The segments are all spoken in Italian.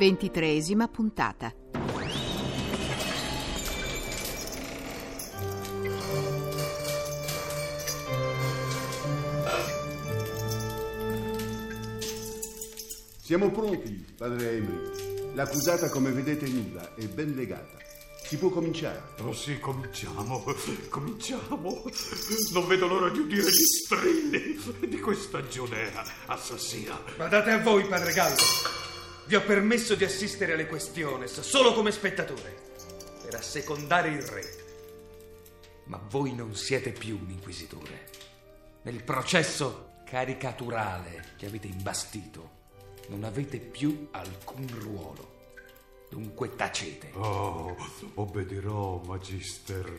Ventitreesima puntata. Siamo pronti, padre Emery. L'accusata, come vedete, è nuda e ben legata. Si può cominciare. Oh sì, cominciamo, cominciamo. Non vedo l'ora di udire gli strilli di questa giunea assassina. Guardate a voi, padre Gallo. Vi ho permesso di assistere alle questiones solo come spettatore, per assecondare il re. Ma voi non siete più un inquisitore. Nel processo caricaturale che avete imbastito, non avete più alcun ruolo. Dunque tacete. Oh, obbederò, magister.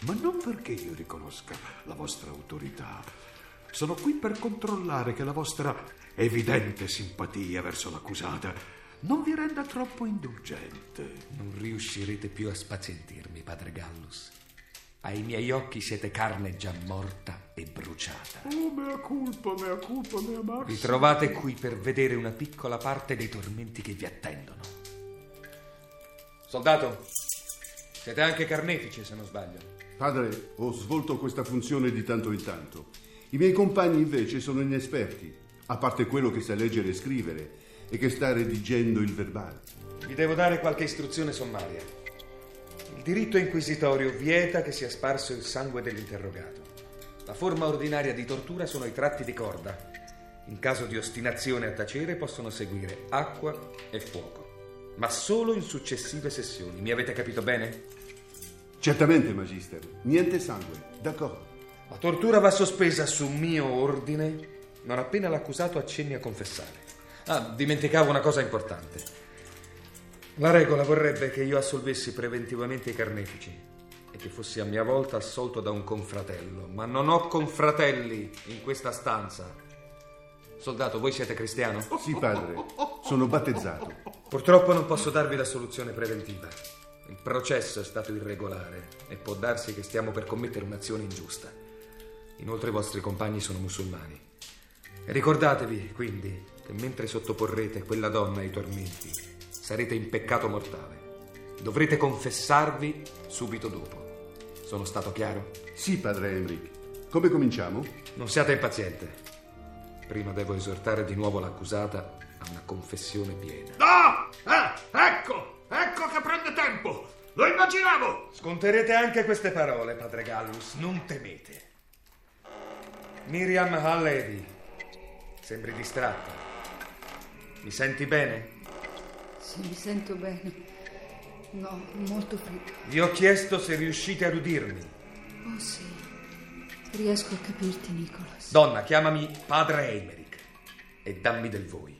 Ma non perché io riconosca la vostra autorità. Sono qui per controllare che la vostra evidente simpatia verso l'accusata non vi renda troppo indulgente. Non riuscirete più a spazientirmi, padre Gallus. Ai miei occhi siete carne già morta e bruciata. Oh, mea culpa, mea culpa, mea max. Vi trovate qui per vedere una piccola parte dei tormenti che vi attendono. Soldato, siete anche carnefici se non sbaglio. Padre, ho svolto questa funzione di tanto in tanto. I miei compagni invece sono inesperti, a parte quello che sa leggere e scrivere e che sta redigendo il verbale. Vi devo dare qualche istruzione sommaria. Il diritto inquisitorio vieta che sia sparso il sangue dell'interrogato. La forma ordinaria di tortura sono i tratti di corda. In caso di ostinazione a tacere possono seguire acqua e fuoco, ma solo in successive sessioni. Mi avete capito bene? Certamente, Magister. Niente sangue. D'accordo. La tortura va sospesa su mio ordine non appena l'accusato accenni a confessare. Ah, dimenticavo una cosa importante. La regola vorrebbe che io assolvessi preventivamente i carnefici e che fossi a mia volta assolto da un confratello, ma non ho confratelli in questa stanza. Soldato, voi siete cristiano? Sì, padre. Sono battezzato. Purtroppo non posso darvi la soluzione preventiva. Il processo è stato irregolare e può darsi che stiamo per commettere un'azione ingiusta. Inoltre i vostri compagni sono musulmani. Ricordatevi, quindi, che mentre sottoporrete quella donna ai tormenti, sarete in peccato mortale. Dovrete confessarvi subito dopo. Sono stato chiaro? Sì, padre Emmerich. Come cominciamo? Non siate impaziente. Prima devo esortare di nuovo l'accusata a una confessione piena. Ah! Eh, ecco! Ecco che prende tempo! Lo immaginavo! Sconterete anche queste parole, padre Gallus, non temete. Miriam Hallevi, sembri distratta. Mi senti bene? Sì, mi sento bene. No, molto freddo. Vi ho chiesto se riuscite ad udirmi. Oh sì, riesco a capirti, Nicholas. Donna, chiamami padre Eimerick e dammi del voi.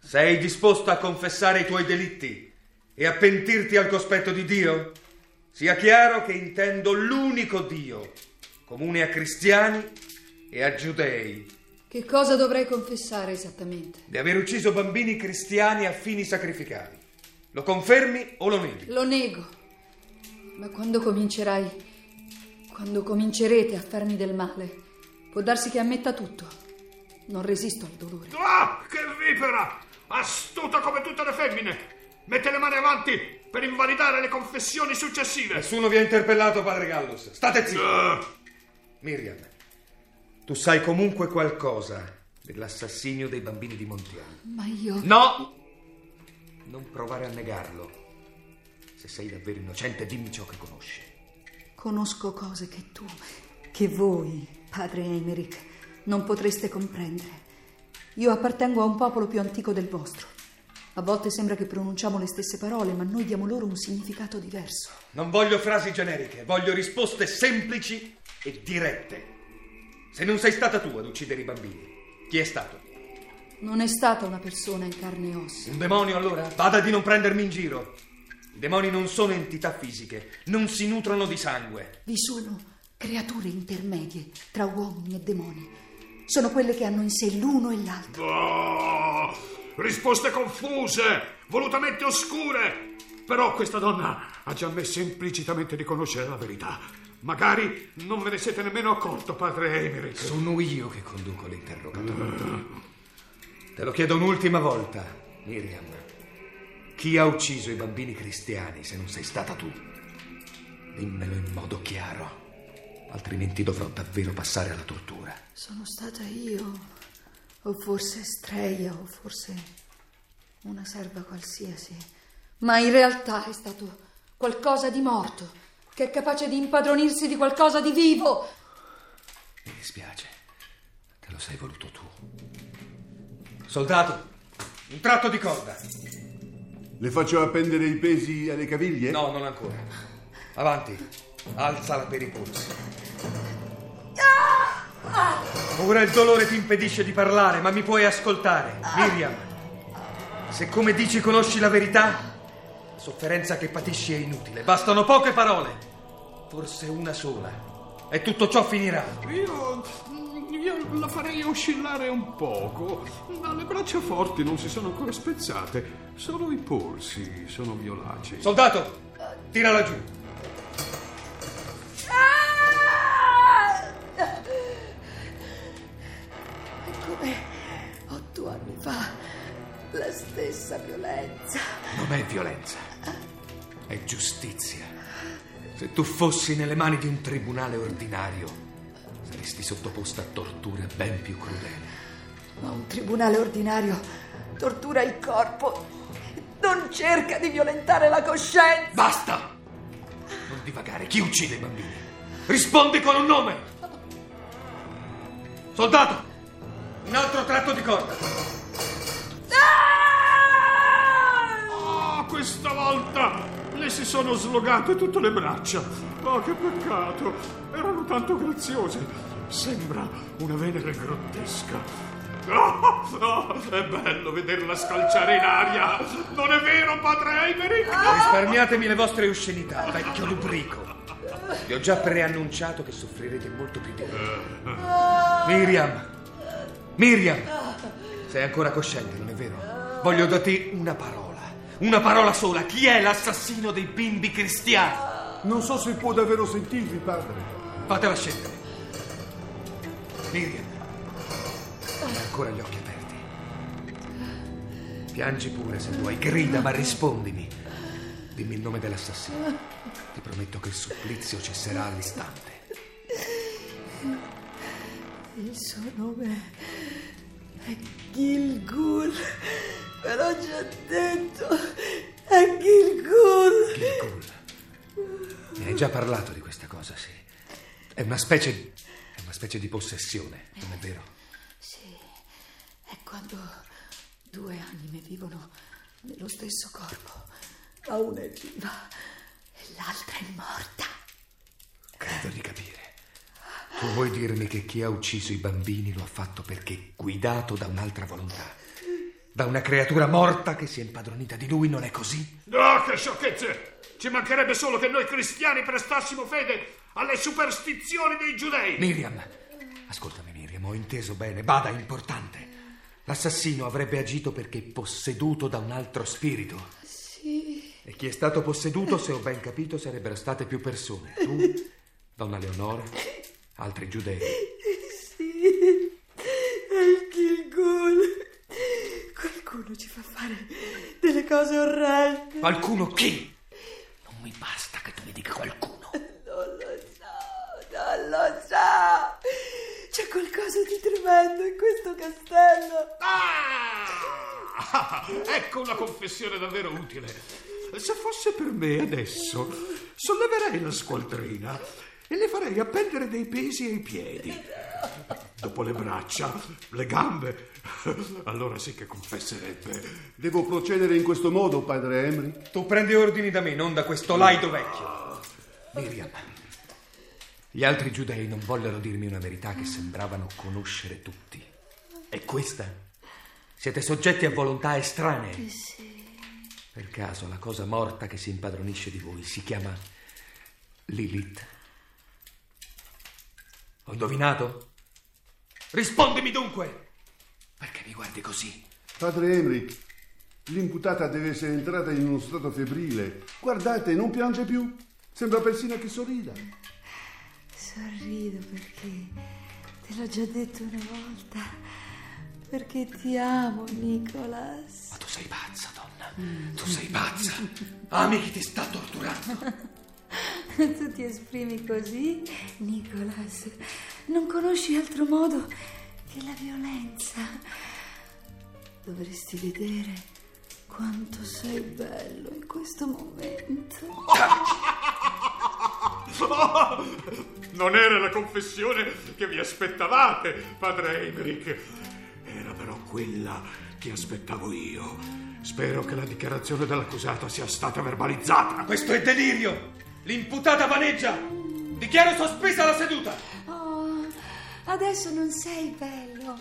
Sei disposto a confessare i tuoi delitti e a pentirti al cospetto di Dio? Sia chiaro che intendo l'unico Dio, comune a cristiani e a giudei, Che cosa dovrei confessare esattamente? di aver ucciso bambini cristiani a fini sacrificali. Lo confermi o lo neghi? Lo nego. Ma quando comincerai, quando comincerete a farmi del male, può darsi che ammetta tutto. Non resisto al dolore. Ah, che vipera! Astuta come tutte le femmine! Mette le mani avanti per invalidare le confessioni successive! Nessuno vi ha interpellato, padre Gallus. State zitto. Eh, Miriam, Tu sai comunque qualcosa dell'assassinio dei bambini di Montiano. Ma io... No! Non provare a negarlo. Se sei davvero innocente, dimmi ciò che conosci. Conosco cose che tu, che voi, padre Emerick, non potreste comprendere. Io appartengo a un popolo più antico del vostro. A volte sembra che pronunciamo le stesse parole, ma noi diamo loro un significato diverso. Non voglio frasi generiche, voglio risposte semplici e dirette. Se non sei stata tu ad uccidere i bambini, chi è stato? Non è stata una persona in carne e ossa. Un demonio allora? Vada di non prendermi in giro. I demoni non sono entità fisiche, non si nutrono di sangue. Vi sono creature intermedie tra uomini e demoni. Sono quelle che hanno in sé l'uno e l'altro. Oh, risposte confuse, volutamente oscure. Però questa donna ha già ammesso implicitamente di conoscere la verità. Magari non ve ne siete nemmeno accorto, padre Emerick. Sono io che conduco l'interrogatorio. Te lo chiedo un'ultima volta, Miriam. Chi ha ucciso i bambini cristiani se non sei stata tu? Dimmelo in modo chiaro, altrimenti dovrò davvero passare alla tortura. Sono stata io, o forse Streia, o forse una serva qualsiasi. Ma in realtà è stato qualcosa di morto, che è capace di impadronirsi di qualcosa di vivo. Mi dispiace, te lo sei voluto tu. Soldato, un tratto di corda. Le faccio appendere i pesi alle caviglie? No, non ancora. Avanti, alzala per i polsi. Ora il dolore ti impedisce di parlare, ma mi puoi ascoltare. Miriam, se come dici conosci la verità, la sofferenza che patisci è inutile. Bastano poche parole, forse una sola. E tutto ciò finirà. Io, io la farei oscillare un poco, ma le braccia forti non si sono ancora spezzate. Solo i polsi sono violacei. Soldato, tirala giù. Come otto anni fa, la stessa violenza. Non è violenza, è giustizia. Se tu fossi nelle mani di un tribunale ordinario, saresti sottoposta a torture ben più crudeli. Ma un tribunale ordinario tortura il corpo, non cerca di violentare la coscienza. Basta! Non divagare, chi uccide i bambini? Rispondi con un nome! Soldato! Un altro tratto di corda! Oh, questa volta le si sono slogate tutte le braccia. Oh, che peccato! Erano tanto graziose. Sembra una venere grottesca. Oh, oh, è bello vederla scalciare in aria. Non è vero, padre Emerick? Risparmiatemi le vostre oscenità, vecchio lubrico. Vi ho già preannunciato che soffrirete molto più di me. Miriam! Miriam! Sei ancora cosciente, non è vero? Voglio da te una parola. Una parola sola. Chi è l'assassino dei bimbi cristiani? Non so se può davvero sentirvi, padre. Fatela scendere. Miriam. Hai ancora gli occhi aperti. Piangi pure se vuoi, grida, ma rispondimi. Dimmi il nome dell'assassino. Ti prometto che il supplizio cesserà all'istante. Il suo nome è Gilgul. L'ho già detto. È Gilgul. Gilgul. Mi hai già parlato di questa cosa, sì. È una specie. È una specie di possessione, non è vero? Sì, è quando due anime vivono nello stesso corpo, ma una è viva e l'altra è morta. Credo di capire. Tu vuoi dirmi che chi ha ucciso i bambini lo ha fatto perché guidato da un'altra volontà? Da una creatura morta che si è impadronita di lui, non è così? No, che sciocchezze! Ci mancherebbe solo che noi cristiani prestassimo fede alle superstizioni dei giudei. Miriam, ascoltami Miriam, ho inteso bene, bada, è importante. L'assassino avrebbe agito perché posseduto da un altro spirito. Sì. E chi è stato posseduto, se ho ben capito, sarebbero state più persone. Tu, donna Leonora, altri giudei. Sì, è il Gilgul. Qualcuno ci fa fare delle cose orrende. Qualcuno chi? Non mi basta che tu mi dica qualcuno. Non lo so, non lo so. C'è qualcosa vivendo in questo castello. Ah! Ecco una confessione davvero utile. Se fosse per me adesso, solleverei la squaltrina e le farei appendere dei pesi ai piedi. Dopo le braccia, le gambe, allora sì che confesserebbe. Devo procedere in questo modo, padre Emery? Tu prendi ordini da me, non da questo laido vecchio. Miriam, gli altri giudei non vollero dirmi una verità che sembravano conoscere tutti. E questa? Siete soggetti a volontà estranee. Per caso la cosa morta che si impadronisce di voi si chiama Lilith. Ho indovinato? Rispondimi dunque! Perché mi guardi così? Padre Emmerich, l'imputata deve essere entrata in uno stato febbrile. Guardate, non piange più. Sembra persino che sorrida. Sorrido perché te l'ho già detto una volta. Perché ti amo, Nicholas. Ma tu sei pazza, donna. Tu sei pazza. Ami chi ti sta torturando. Tu ti esprimi così, Nicholas. Non conosci altro modo che la violenza. Dovresti vedere quanto sei bello in questo momento. Non era la confessione che vi aspettavate, padre Emerick. Era però quella che aspettavo io. Spero che la dichiarazione dell'accusata sia stata verbalizzata. Questo è delirio. L'imputata vaneggia. Dichiaro sospesa la seduta. Adesso non sei bello.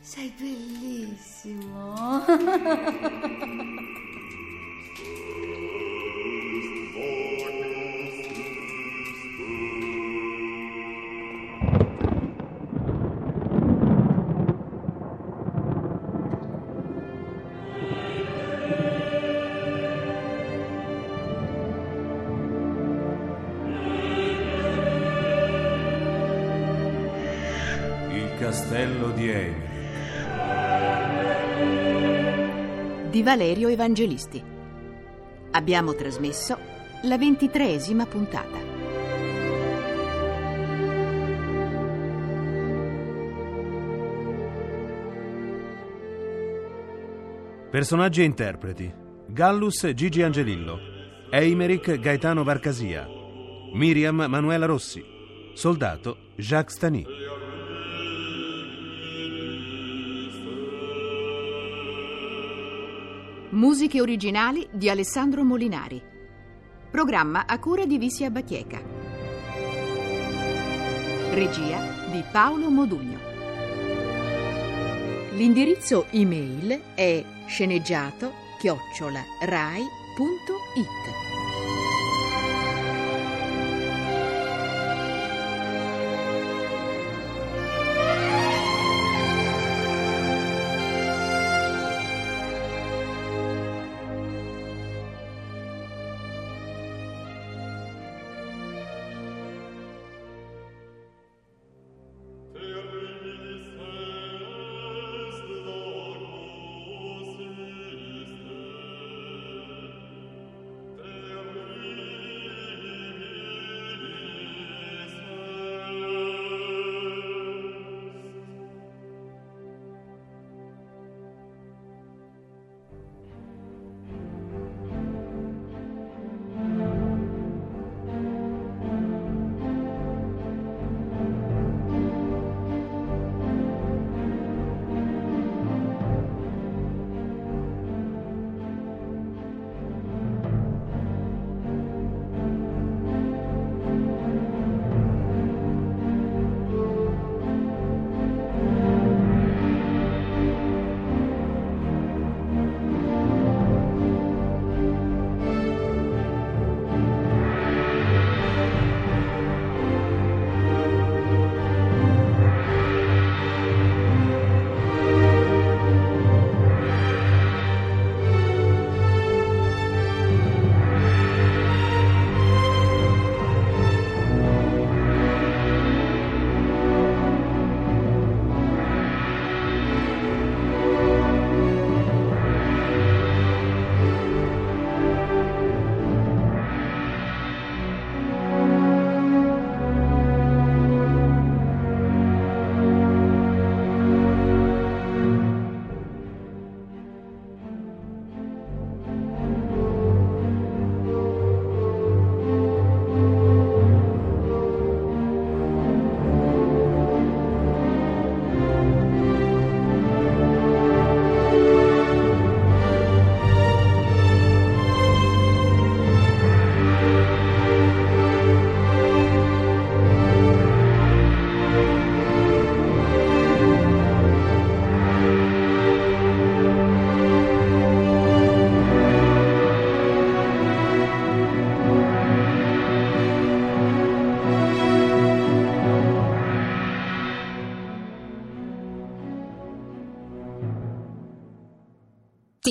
Sei bellissimo. di Emily. Di Valerio Evangelisti. Abbiamo trasmesso la ventitreesima puntata. Personaggi e interpreti. Gallus Gigi Angelillo. Eimerick Gaetano Varcasia. Miriam Manuela Rossi. Soldato Jacques Stani. Musiche originali di Alessandro Molinari. Programma a cura di Vissia Bachieca. Regia di Paolo Modugno. L'indirizzo email è sceneggiato chiocciola rai.it.